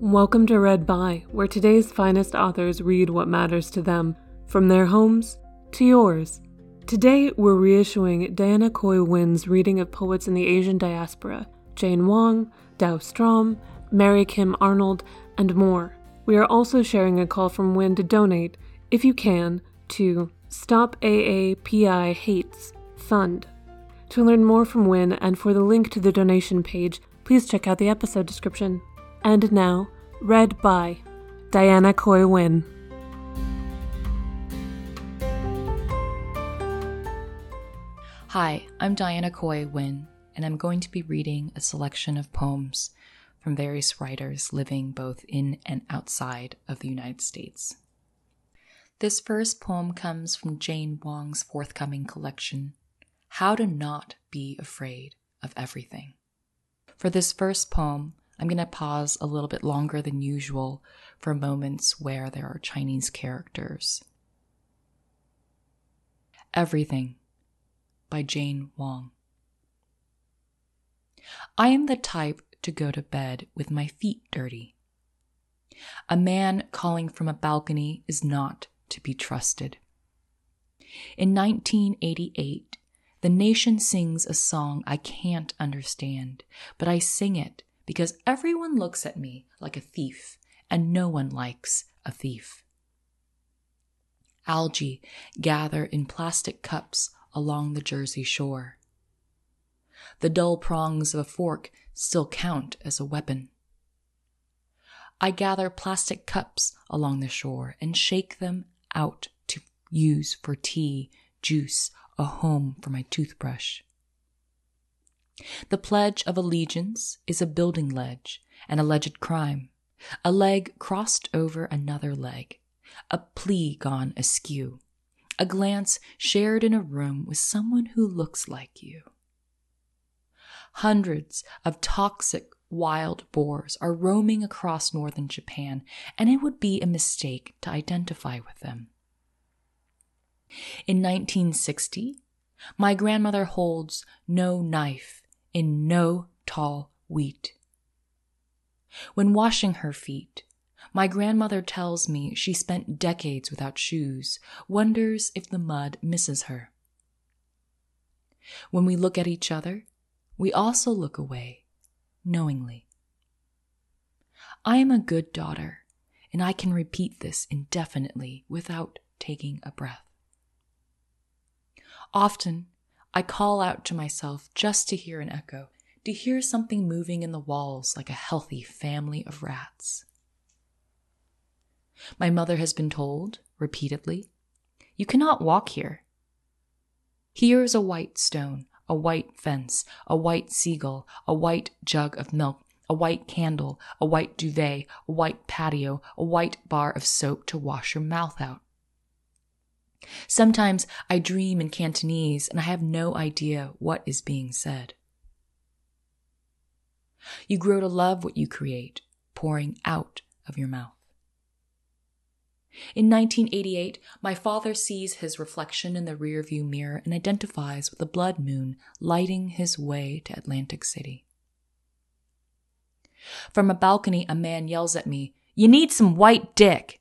Welcome to Read By, where today's finest authors read what matters to them, from their homes to yours. Today, we're reissuing Diana Khoi Nguyen's reading of poets in the Asian diaspora Jane Wong, Dao Strom, Mary Kim Arnold, and more. We are also sharing a call from Nguyen to donate, if you can, to Stop AAPI Hates Fund. To learn more from Nguyen and for the link to the donation page, please check out the episode description. And now, read by Diana Khoi Nguyen. Hi, I'm Diana Khoi Nguyen, and I'm going to be reading a selection of poems from various writers living both in and outside of the United States. This first poem comes from Jane Wong's forthcoming collection, How to Not Be Afraid of Everything. For this first poem, I'm going to pause a little bit longer than usual for moments where there are Chinese characters. Everything by Jane Wong. I am the type to go to bed with my feet dirty. A man calling from a balcony is not to be trusted. In 1988, the nation sings a song I can't understand, but I sing it because everyone looks at me like a thief, and no one likes a thief. Algae gather in plastic cups along the Jersey shore. The dull prongs of a fork still count as a weapon. I gather plastic cups along the shore and shake them out to use for tea, juice, a home for my toothbrush. The Pledge of Allegiance is a building ledge, an alleged crime, a leg crossed over another leg, a plea gone askew, a glance shared in a room with someone who looks like you. Hundreds of toxic wild boars are roaming across northern Japan, and it would be a mistake to identify with them. In 1960, my grandmother holds no knife in no tall wheat. When washing her feet, my grandmother tells me she spent decades without shoes, wonders if the mud misses her. When we look at each other, we also look away, knowingly. I am a good daughter, and I can repeat this indefinitely without taking a breath. Often, I call out to myself just to hear an echo, to hear something moving in the walls like a healthy family of rats. My mother has been told, repeatedly, You cannot walk here. Here is a white stone, a white fence, a white seagull, a white jug of milk, a white candle, a white duvet, a white patio, a white bar of soap to wash your mouth out. Sometimes I dream in Cantonese and I have no idea what is being said. You grow to love what you create, pouring out of your mouth. In 1988, my father sees his reflection in the rearview mirror and identifies with the blood moon lighting his way to Atlantic City. From a balcony, a man yells at me, You need some white dick!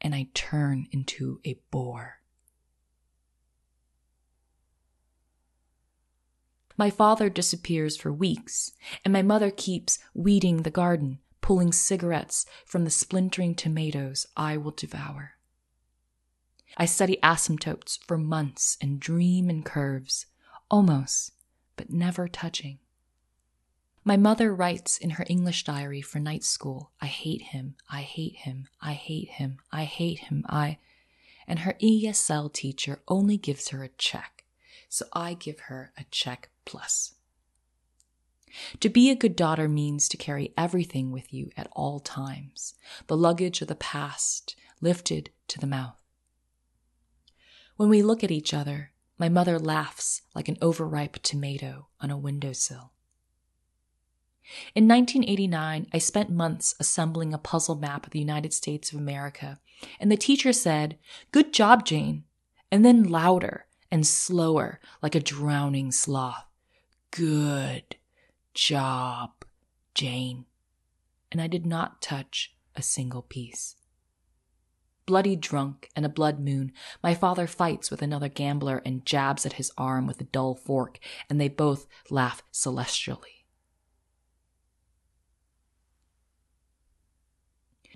And I turn into a boar. My father disappears for weeks, and my mother keeps weeding the garden, pulling cigarettes from the splintering tomatoes I will devour. I study asymptotes for months and dream in curves, almost, but never touching. My mother writes in her English diary for night school, I hate him, I hate him, I hate him, I hate him, I. And her ESL teacher only gives her a check, so I give her a check plus. To be a good daughter means to carry everything with you at all times, the luggage of the past lifted to the mouth. When we look at each other, my mother laughs like an overripe tomato on a windowsill. In 1989, I spent months assembling a puzzle map of the United States of America, and the teacher said, Good job, Jane, and then louder and slower, like a drowning sloth. Good job, Jane. and I did not touch a single piece. Bloody drunk and a blood moon, my father fights with another gambler and jabs at his arm with a dull fork, and they both laugh celestially.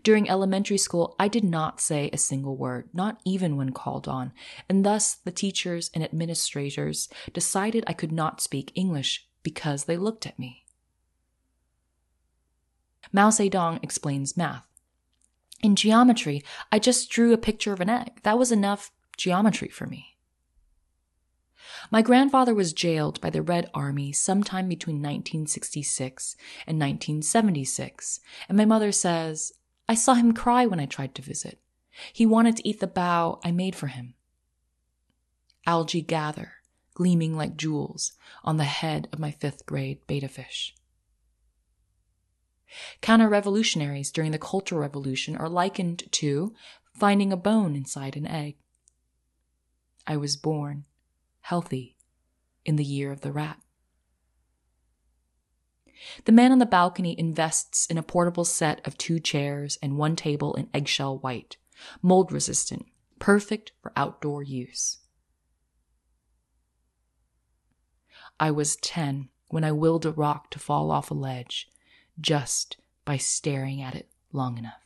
During elementary school, I did not say a single word, not even when called on, and thus the teachers and administrators decided I could not speak English because they looked at me. Mao Zedong explains math. In geometry, I just drew a picture of an egg. That was enough geometry for me. My grandfather was jailed by the Red Army sometime between 1966 and 1976, and my mother says, I saw him cry when I tried to visit. He wanted to eat the bao I made for him. Algae gather, gleaming like jewels, on the head of my fifth grade betta fish. Counter revolutionaries during the Cultural Revolution are likened to finding a bone inside an egg. I was born healthy in the year of the rat. The man on the balcony invests in a portable set of two chairs and one table in eggshell white, mold resistant, perfect for outdoor use. I was 10 when I willed a rock to fall off a ledge just by staring at it long enough.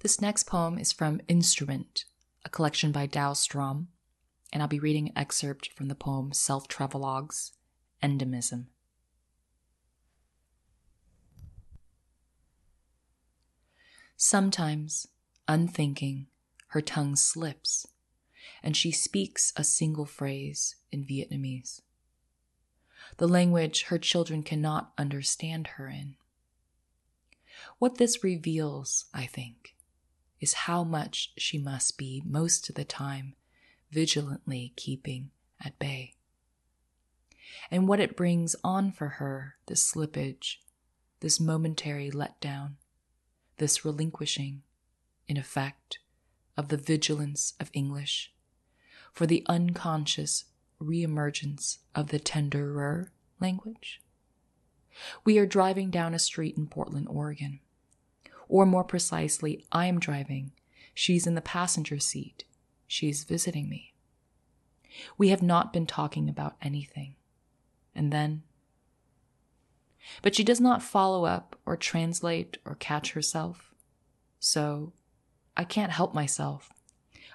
This next poem is from Instrument, a collection by Dao Strom, and I'll be reading an excerpt from the poem Self Travelogues, Endemism. Sometimes, unthinking, her tongue slips, and she speaks a single phrase in Vietnamese the language her children cannot understand her in. What this reveals, I think, is how much she must be, most of the time, vigilantly keeping at bay. And what it brings on for her, this slippage, this momentary letdown, this relinquishing, in effect, of the vigilance of English, for the unconscious reemergence of the tenderer language. We are driving down a street in Portland, Oregon. Or more precisely, I am driving. She's in the passenger seat. She's visiting me. We have not been talking about anything. And then. But she does not follow up or translate or catch herself. So I can't help myself.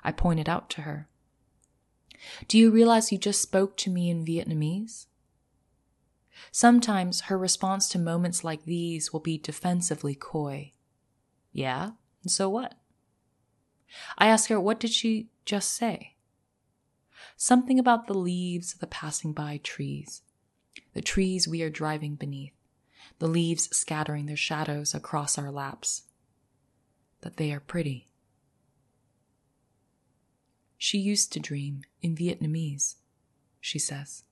I point it out to her. Do you realize you just spoke to me in Vietnamese? Sometimes her response to moments like these will be defensively coy. Yeah, and so what? I ask her, what did she just say? Something about the leaves of the passing by trees, the trees we are driving beneath, the leaves scattering their shadows across our laps, that they are pretty. She used to dream in Vietnamese, she says.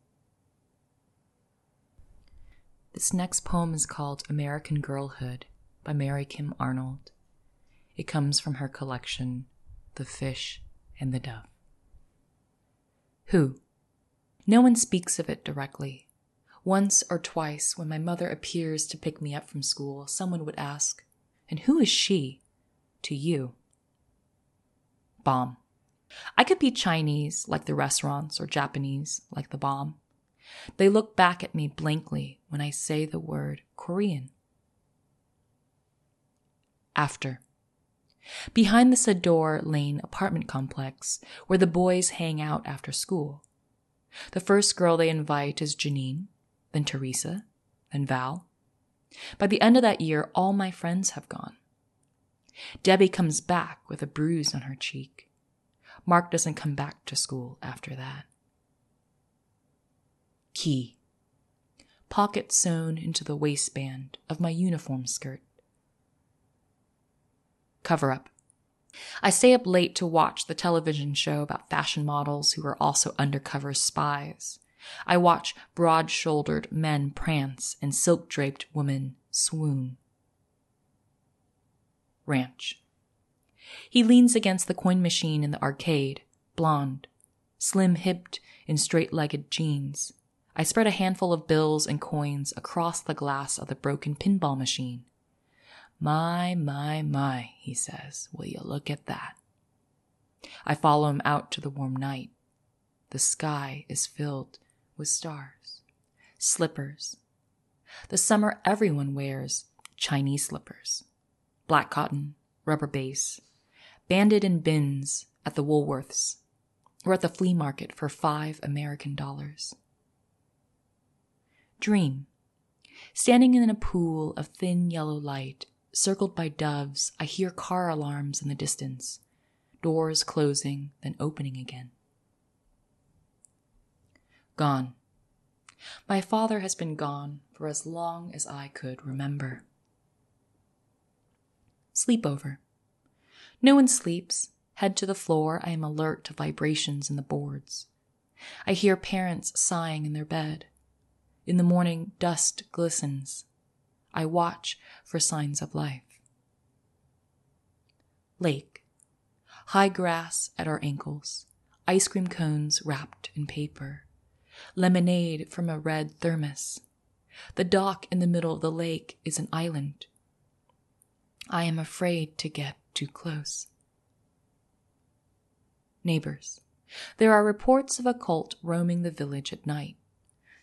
This next poem is called American Girlhood by Mary Kim Arnold. It comes from her collection, The Fish and the Dove. Who? No one speaks of it directly. Once or twice, when my mother appears to pick me up from school, someone would ask, And who is she to you? Bomb. I could be Chinese, like the restaurants, or Japanese, like the bomb. They look back at me blankly when I say the word Korean. After. Behind the Sador Lane apartment complex, where the boys hang out after school. The first girl they invite is Janine, then Teresa, then Val. By the end of that year, all my friends have gone. Debbie comes back with a bruise on her cheek. Mark doesn't come back to school after that. Key. Pocket sewn into the waistband of my uniform skirt. Cover up. I stay up late to watch the television show about fashion models who are also undercover spies. I watch broad shouldered men prance and silk draped women swoon. Ranch. He leans against the coin machine in the arcade, blond, slim hipped in straight legged jeans, I spread a handful of bills and coins across the glass of the broken pinball machine. My, my, my, he says, will you look at that? I follow him out to the warm night. The sky is filled with stars. Slippers. The summer everyone wears Chinese slippers. Black cotton, rubber base, banded in bins at the Woolworths or at the flea market for five American dollars. Dream. Standing in a pool of thin yellow light, circled by doves, I hear car alarms in the distance, doors closing, then opening again. Gone. My father has been gone for as long as I could remember. Sleepover. No one sleeps. Head to the floor, I am alert to vibrations in the boards. I hear parents sighing in their bed. In the morning, dust glistens. I watch for signs of life. Lake. High grass at our ankles. Ice cream cones wrapped in paper. Lemonade from a red thermos. The dock in the middle of the lake is an island. I am afraid to get too close. Neighbors. There are reports of a cult roaming the village at night.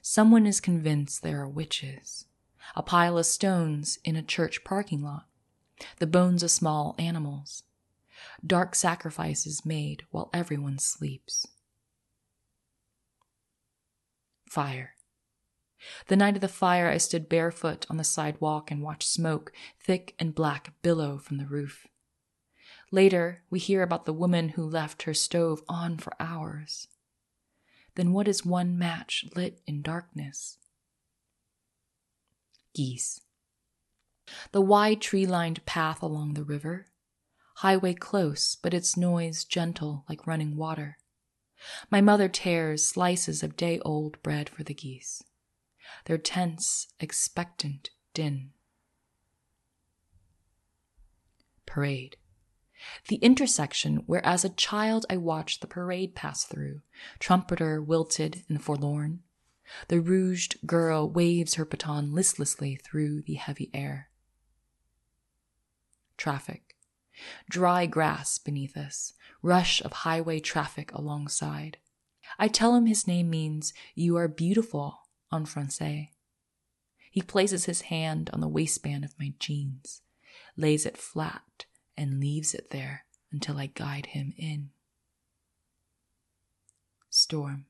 Someone is convinced there are witches. A pile of stones in a church parking lot. The bones of small animals. Dark sacrifices made while everyone sleeps. Fire. The night of the fire, I stood barefoot on the sidewalk and watched smoke, thick and black, billow from the roof. Later, we hear about the woman who left her stove on for hours then what is one match lit in darkness? Geese. The wide tree lined path along the river. Highway close, but its noise gentle like running water. My mother tears slices of day old bread for the geese. Their tense, expectant din. Parade the intersection where as a child I watched the parade pass through, trumpeter wilted and forlorn. The rouged girl waves her baton listlessly through the heavy air. Traffic. Dry grass beneath us, rush of highway traffic alongside. I tell him his name means you are beautiful en francais. He places his hand on the waistband of my jeans, lays it flat and leaves it there until I guide him in. Storm.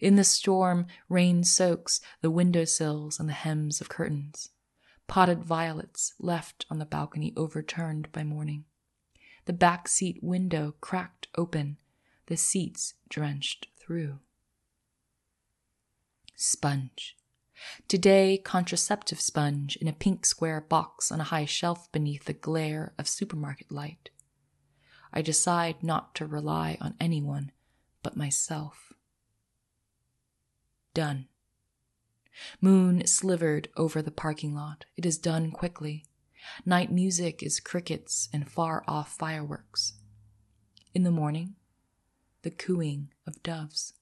In the storm, rain soaks the window sills and the hems of curtains. Potted violets left on the balcony overturned by morning. The back seat window cracked open, the seats drenched through. Sponge. Today, contraceptive sponge in a pink square box on a high shelf beneath the glare of supermarket light. I decide not to rely on anyone but myself. Done. Moon slivered over the parking lot. It is done quickly. Night music is crickets and far off fireworks. In the morning, the cooing of doves.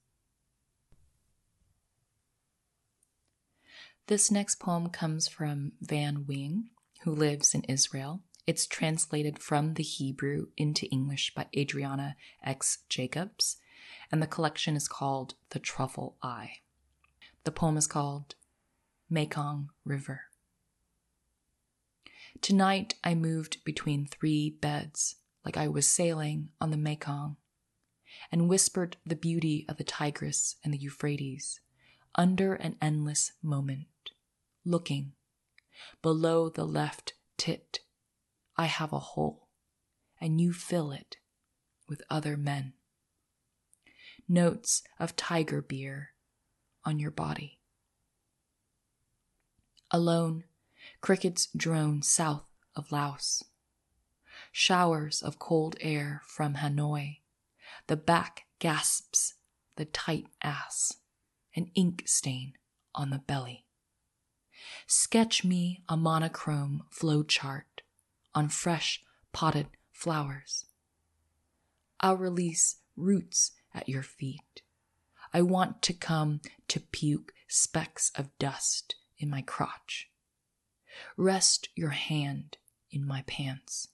This next poem comes from Vaan Nguyen, who lives in Israel. It's translated from the Hebrew into English by Adriana X. Jacobs, and the collection is called The Truffle Eye. The poem is called Mekong River. Tonight I moved between three beds like I was sailing on the Mekong and whispered the beauty of the Tigris and the Euphrates under an endless moment looking. Below the left tit, I have a hole, and you fill it with other men. Notes of tiger beer on your body. Alone, crickets drone south of Laos. Showers of cold air from Hanoi. The back gasps the tight ass, an ink stain on the belly. Sketch me a monochrome flow chart on fresh potted flowers. I'll release roots at your feet, I want to come to puke specks of dust in my crotch. Rest your hand in my pants.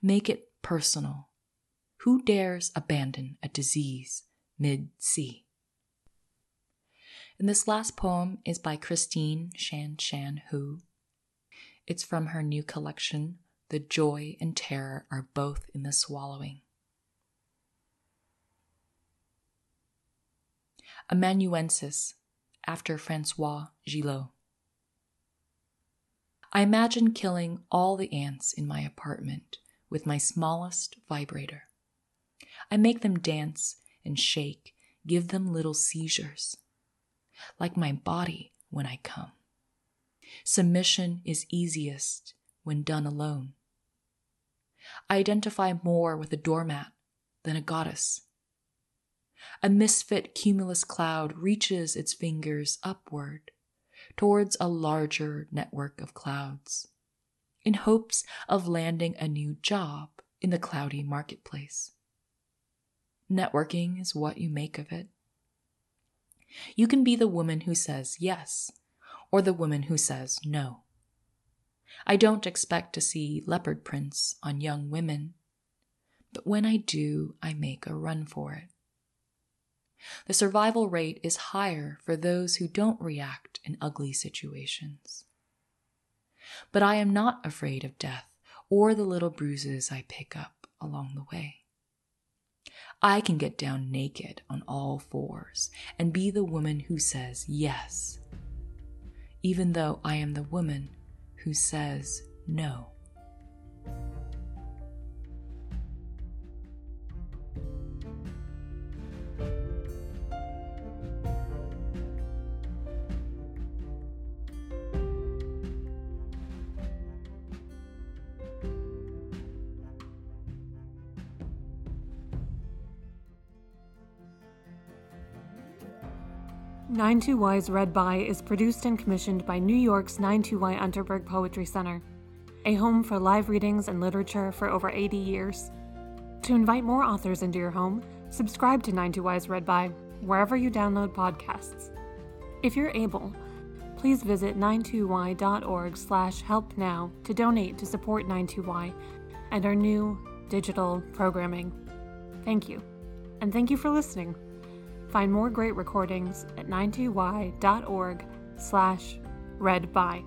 Make it personal. Who dares abandon a disease mid sea? And this last poem is by Christine Shan Shan Hou. It's from her new collection, The Joy and Terror Are Both in the Swallowing. Amanuensis, after Françoise Gilot. I imagine killing all the ants in my apartment with my smallest vibrator. I make them dance and shake, give them little seizures, like my body when I come. Submission is easiest when done alone. I identify more with a doormat than a goddess. A misfit cumulus cloud reaches its fingers upward towards a larger network of clouds in hopes of landing a new job in the cloudy marketplace. Networking is what you make of it. You can be the woman who says yes or the woman who says no. I don't expect to see leopard prints on young women, but when I do, I make a run for it. The survival rate is higher for those who don't react in ugly situations. But I am not afraid of death or the little bruises I pick up along the way. I can get down naked on all fours and be the woman who says yes, even though I am the woman who says no. 92Y's Read By is produced and commissioned by New York's 92Y Unterberg Poetry Center, a home for live readings and literature for over 80 years. To invite more authors into your home, subscribe to 92Y's Read By wherever you download podcasts. If you're able, please visit 92y.org slash help now to donate to support 92y and our new digital programming. Thank you. And thank you for listening. Find more great recordings at 92y.org slash read by.